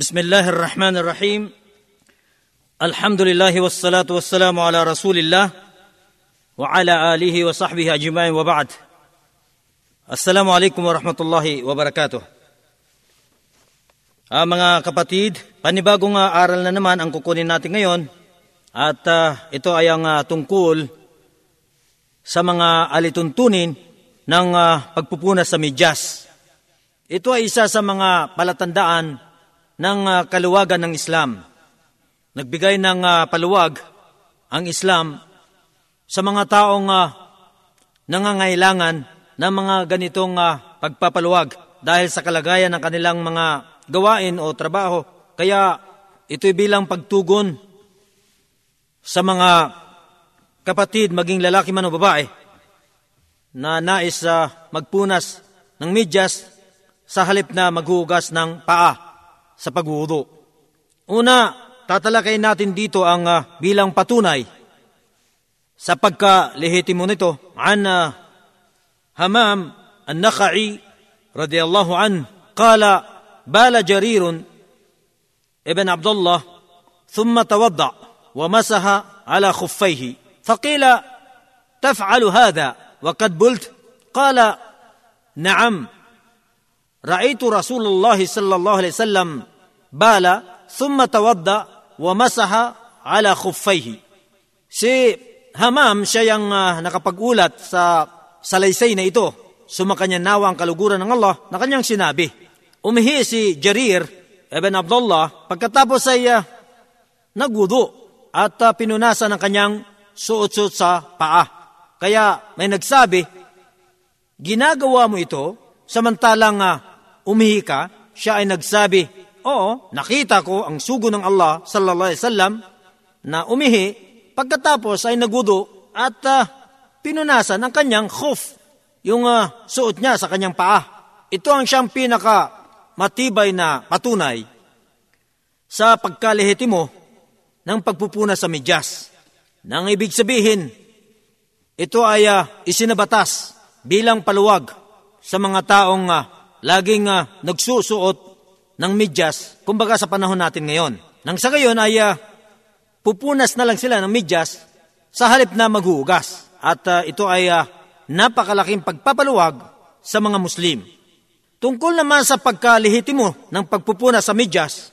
بسم الله الرحمن الرحيم الحمد لله والصلاة والسلام على رسول الله وعلى آله وصحبه أجمعين وبعد السلام عليكم ورحمة الله وبركاته Ah, mga kapatid, panibagong ah, aral na naman ang kukunin natin ngayon at ah, ito ay ang ah, tungkol sa mga alituntunin ng ah, pagpupunas sa medyas. Ito ay isa sa mga palatandaan ng ah, kaluwagan ng Islam. Nagbigay ng ah, paluwag ang Islam sa mga taong ah, nangangailangan ng mga ganitong pagpapaluwag dahil sa kalagayan ng kanilang mga gawain o trabaho. Kaya ito'y bilang pagtugon sa mga kapatid, maging lalaki man o babae, na nais uh, magpunas ng medyas sa halip na maghugas ng paa sa paghuhudo. Una, tatalakay natin dito ang uh, bilang patunay sa pagkalehitimo nito. An uh, Hamam an-Nakha'i radiyallahu an qala بال جرير ابن عبد الله ثم توضأ ومسح على خفيه فقيل تفعل هذا وقد بلت قال نعم رأيت رسول الله صلى الله عليه وسلم bala thumma tawadda wa masaha ala khuffaihi. Si Hamam, siya yung uh, ah, nakapag-ulat sa salaysay na ito. Sumakanya nawa ang kaluguran ng Allah na kanyang sinabi. Umihi si Jarir ibn Abdullah pagkatapos ay ah, uh, nagudo at uh, pinunasan ang kanyang suot-suot sa paa. Kaya may nagsabi, ginagawa mo ito samantalang uh, umihi ka, siya ay nagsabi, oo, nakita ko ang sugo ng Allah sallallahu alaihi wasallam na umihi pagkatapos ay nagwudu at uh, pinunasan ang kanyang khuf, yung uh, suot niya sa kanyang paa. Ito ang siyang pinaka matibay na patunay sa pagkalehitimo ng pagpupuna sa medyas. Nang ibig sabihin, ito ay uh, isinabatas bilang paluwag sa mga taong uh, laging uh, nagsusuot ng medyas, kumbaga sa panahon natin ngayon. Nang sa gayon ay uh, pupunas na lang sila ng medyas sa halip na maghuhugas. At uh, ito ay uh, napakalaking pagpapaluwag sa mga Muslim. Tungkol naman sa pagkalihitimo ng pagpupuna sa medyas,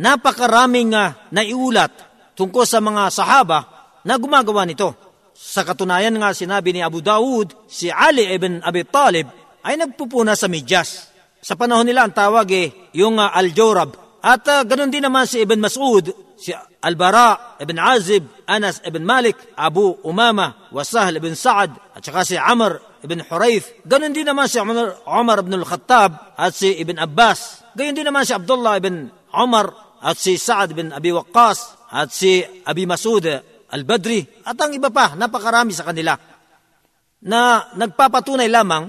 napakaraming uh, naiulat tungkol sa mga sahaba na gumagawa nito. Sa katunayan nga sinabi ni Abu Dawud, si Ali ibn Abi Talib ay nagpupuna sa medyas. Sa panahon nila ang tawag eh, yung uh, Al-Jawrab. At uh, ganun din naman si Ibn Mas'ud, si Al-Bara ibn Azib, Anas ibn Malik, Abu Umama, Wasahl ibn Sa'ad, at saka si Amr ibn Hurayth. Ganon din naman si Umar, Umar ibn al-Khattab at si Ibn Abbas. Gayon din naman si Abdullah ibn Umar at si Sa'ad ibn Abi Waqqas at si Abi Masud al-Badri at ang iba pa, napakarami sa kanila na nagpapatunay lamang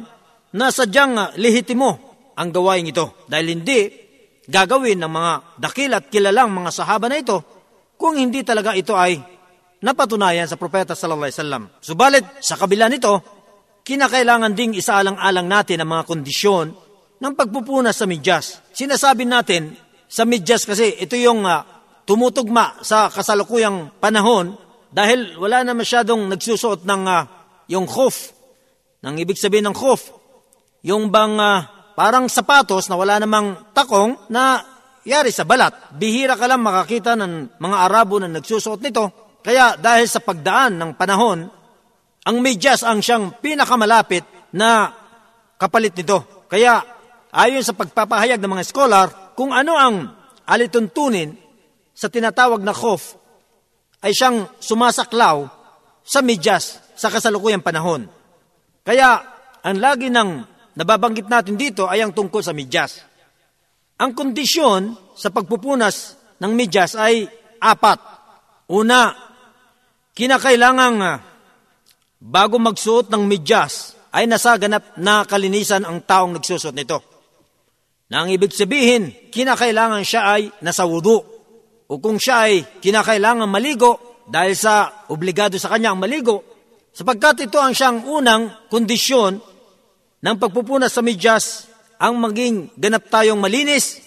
na sadyang lehitimo ang gawain ito dahil hindi gagawin ng mga dakil at kilalang mga sahaba na ito kung hindi talaga ito ay napatunayan sa propeta sallallahu alaihi wasallam. Subalit sa kabila nito, kinakailangan ding isaalang-alang natin ang mga kondisyon ng pagpupunas sa medyas. Sinasabi natin sa medyas kasi ito yung uh, tumutugma sa kasalukuyang panahon dahil wala na masyadong nagsusuot ng uh, yung khuf. Nang ibig sabihin ng khuf, yung bang uh, parang sapatos na wala namang takong na yari sa balat. Bihira ka lang makakita ng mga Arabo na nagsusuot nito. Kaya dahil sa pagdaan ng panahon, ang medyas ang siyang pinakamalapit na kapalit nito. Kaya ayon sa pagpapahayag ng mga scholar, kung ano ang alituntunin sa tinatawag na khof, ay siyang sumasaklaw sa medyas sa kasalukuyang panahon. Kaya ang lagi ng nababanggit natin dito ay ang tungkol sa medyas. Ang kondisyon sa pagpupunas ng medyas ay apat. Una, kinakailangang bago magsuot ng medyas ay nasaganap na kalinisan ang taong nagsusuot nito. Na ang ibig sabihin, kinakailangan siya ay nasa wudu. O kung siya ay kinakailangan maligo dahil sa obligado sa kanya ang maligo, sapagkat ito ang siyang unang kondisyon ng pagpupunas sa medyas ang maging ganap tayong malinis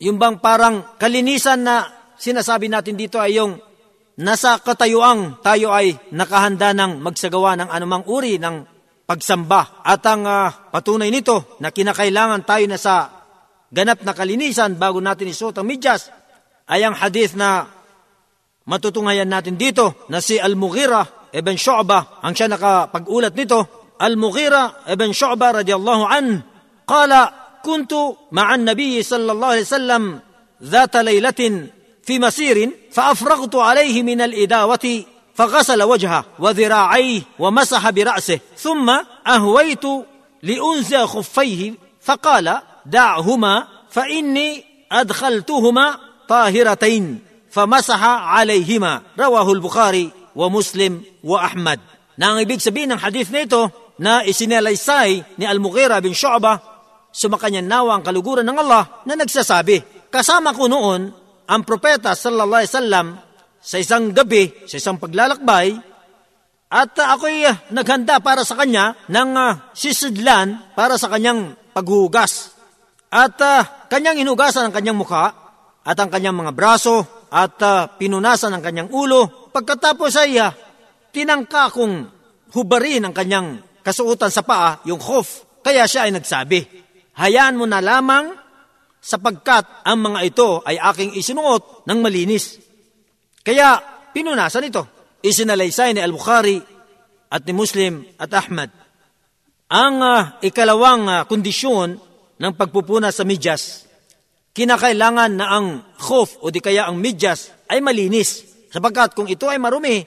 yung bang parang kalinisan na sinasabi natin dito ay yung nasa katayuang tayo ay nakahanda ng magsagawa ng anumang uri ng pagsamba. At ang uh, patunay nito na kinakailangan tayo na sa ganap na kalinisan bago natin isuot ang midyas ay ang hadith na matutunghayan natin dito na si Al-Mughira ibn Shu'ba ang siya nakapag-ulat nito. Al-Mughira ibn Shu'ba radiyallahu an qala كنت مع النبي صلى الله عليه وسلم ذات ليلة في مسير فأفرغت عليه من الإداوة فغسل وجهه وذراعيه ومسح برأسه ثم أهويت لأنزع خفيه فقال دعهما فإني أدخلتهما طاهرتين فمسح عليهما. رواه البخاري ومسلم وأحمد. Nang ibig sabihin ng hadith na isinalaysay ni Al-Mughira bin Shu'bah sumakanya nawa ang kaluguran ng Allah na nagsasabi, kasama ko noon ang propeta sallallahu alaihi wasallam sa isang gabi, sa isang paglalakbay, at uh, ako'y uh, naghanda para sa kanya ng uh, sisidlan para sa kanyang paghugas. At uh, kanyang hinugasan ang kanyang mukha at ang kanyang mga braso at uh, pinunasan ang kanyang ulo. Pagkatapos ay uh, tinangka kong hubarin ang kanyang kasuotan sa paa, yung khuf. Kaya siya ay nagsabi, hayaan mo na lamang sapagkat ang mga ito ay aking isinuot ng malinis. Kaya pinunasan ito. Isinalaysay ni Al-Bukhari at ni Muslim at Ahmad. Ang uh, ikalawang uh, kondisyon ng pagpupuna sa midyas, kinakailangan na ang khuf o di kaya ang midyas ay malinis. Sapagkat kung ito ay marumi,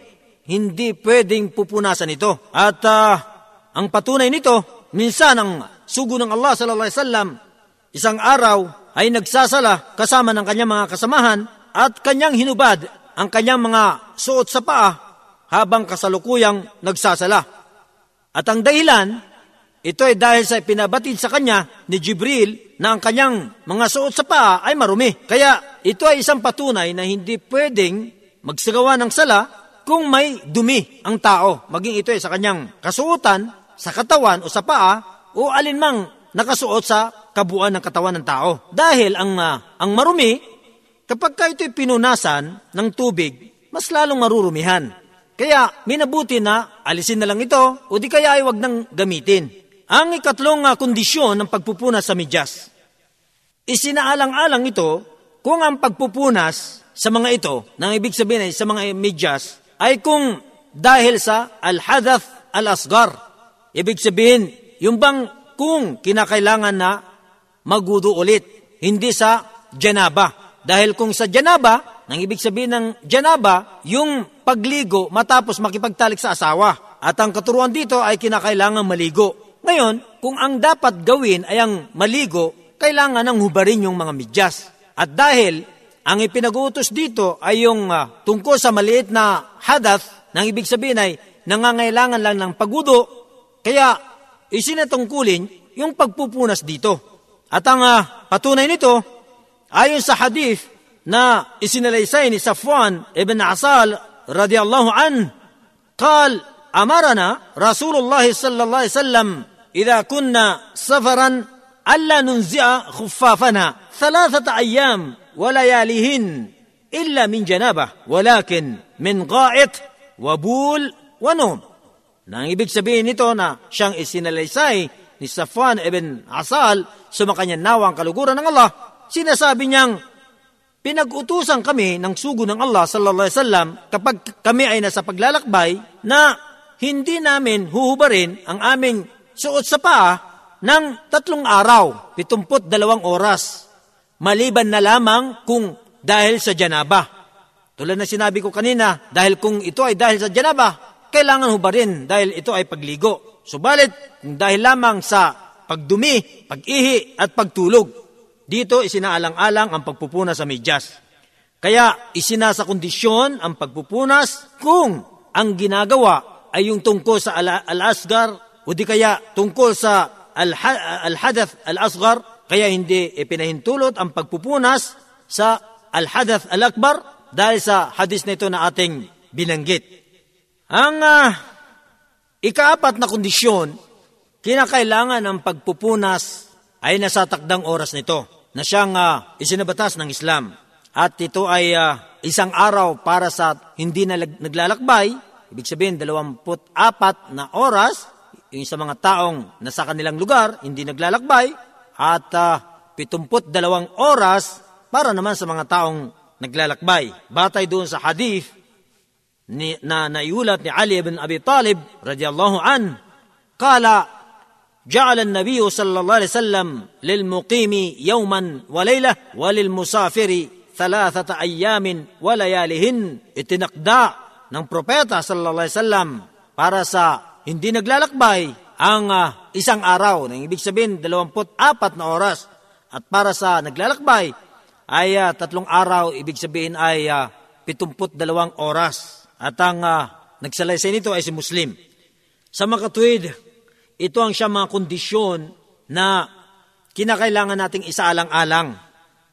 hindi pwedeng pupunasan ito. At uh, ang patunay nito, minsan ang sugo ng Allah sallallahu alaihi wasallam, isang araw ay nagsasala kasama ng kanyang mga kasamahan at kanyang hinubad ang kanyang mga suot sa paa habang kasalukuyang nagsasala. At ang dahilan, ito ay dahil sa pinabatid sa kanya ni Jibril na ang kanyang mga suot sa paa ay marumi. Kaya ito ay isang patunay na hindi pwedeng magsagawa ng sala kung may dumi ang tao. Maging ito ay sa kanyang kasuotan, sa katawan o sa paa o alinmang nakasuot sa kabuuan ng katawan ng tao. Dahil ang, uh, ang marumi, kapag ka ito'y pinunasan ng tubig, mas lalong marurumihan. Kaya minabuti na alisin na lang ito o di kaya ay wag nang gamitin. Ang ikatlong uh, kondisyon ng pagpupunas sa medyas. Isinaalang-alang ito kung ang pagpupunas sa mga ito, nang ibig sabihin ay sa mga medyas, ay kung dahil sa al-hadath al-asgar. Ibig sabihin, yung bang kung kinakailangan na magudo ulit, hindi sa janaba. Dahil kung sa janaba, nang ibig sabihin ng janaba, yung pagligo matapos makipagtalik sa asawa. At ang katuruan dito ay kinakailangan maligo. Ngayon, kung ang dapat gawin ay ang maligo, kailangan ng hubarin yung mga midyas. At dahil ang ipinag-uutos dito ay yung uh, tungkol sa maliit na hadath, nang ibig sabihin ay nangangailangan lang ng pagudo, kaya isinatungkulin yung pagpupunas dito. At ang uh, patunay nito, ayon sa hadith na isinalaysay ni Safwan ibn Asal radiyallahu an, قال أمرنا رسول الله صلى الله عليه وسلم إذا كنا سفرا ألا ننزع خفافنا ثلاثة أيام ولياليهن إلا من جنابة ولكن من غائط وبول ونوم nang ibig sabihin nito na siyang isinalaysay ni Safwan ibn Asal, sumakanya nawa ang kaluguran ng Allah, sinasabi niyang, pinag-utusan kami ng sugo ng Allah sallallahu alaihi wasallam kapag kami ay nasa paglalakbay na hindi namin huhubarin ang aming suot sa paa ng tatlong araw, pitumput dalawang oras, maliban na lamang kung dahil sa janaba. Tulad na sinabi ko kanina, dahil kung ito ay dahil sa janaba, kailangan hubarin dahil ito ay pagligo. Subalit, kung dahil lamang sa pagdumi, pag-ihi at pagtulog, dito isinaalang-alang ang pagpupunas sa medyas. Kaya isinasa kondisyon ang pagpupunas kung ang ginagawa ay yung tungkol sa al-asgar o di kaya tungkol sa al-hadath al-asgar, kaya hindi ipinahintulot ang pagpupunas sa al-hadath al-akbar dahil sa hadis na ito na ating binanggit. Ang uh, ikaapat na kondisyon, kinakailangan ng pagpupunas ay nasa takdang oras nito. na siyang uh, isinabatas ng Islam. At ito ay uh, isang araw para sa hindi na naglalakbay, ibig sabihin 24 na oras, yung sa mga taong nasa kanilang lugar, hindi naglalakbay, at uh, 72 oras para naman sa mga taong naglalakbay. Batay doon sa hadith ni, na naiulat ni Ali ibn Abi Talib radiyallahu an, kala جعل النبي صلى الله عليه وسلم للمقيم يوما وليلة وللمسافر ثلاثة أيام وليالهن itinakda ng propeta sallallahu alaihi wasallam para sa hindi naglalakbay ang uh, isang araw, nang ibig sabihin 24 na oras. At para sa naglalakbay ay uh, tatlong araw, ibig sabihin ay uh, 72 oras. At ang uh, nagsalaysay nito ay si Muslim. Sa makatwid, ito ang siya mga kondisyon na kinakailangan nating isaalang-alang.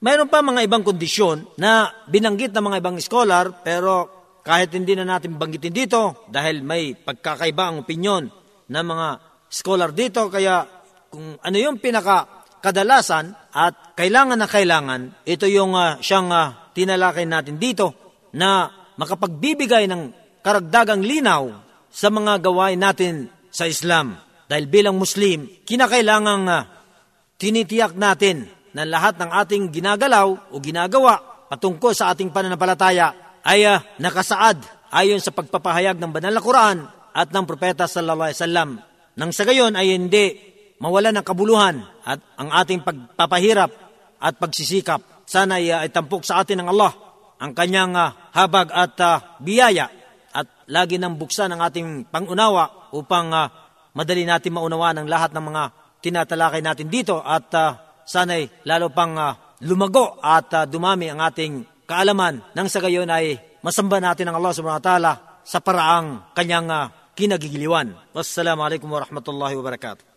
Mayroon pa mga ibang kondisyon na binanggit ng mga ibang scholar pero kahit hindi na natin banggitin dito dahil may pagkakaiba ang opinyon ng mga scholar dito kaya kung ano yung pinaka kadalasan at kailangan na kailangan ito yung uh, siyang uh, tinalakay natin dito na makapagbibigay ng karagdagang linaw sa mga gawain natin sa Islam. Dahil bilang Muslim, kinakailangang uh, tinitiyak natin na lahat ng ating ginagalaw o ginagawa patungkol sa ating pananampalataya ay uh, nakasaad ayon sa pagpapahayag ng banal na Quran at ng propeta sallallahu alaihi wasallam. Nang sa gayon ay hindi mawala ng kabuluhan at ang ating pagpapahirap at pagsisikap. Sana ay, uh, ay tampok sa atin ng Allah ang kanyang uh, habag at uh, biyaya at lagi nang buksan ang ating pangunawa upang uh, madali natin maunawa ng lahat ng mga tinatalakay natin dito at uh, sana'y lalo pang uh, lumago at uh, dumami ang ating kaalaman nang sa gayon ay masamba natin ang Allah subhanahu wa ta'ala sa paraang kanyang uh, kinagigiliwan. Wassalamu alaikum warahmatullahi wabarakatuh.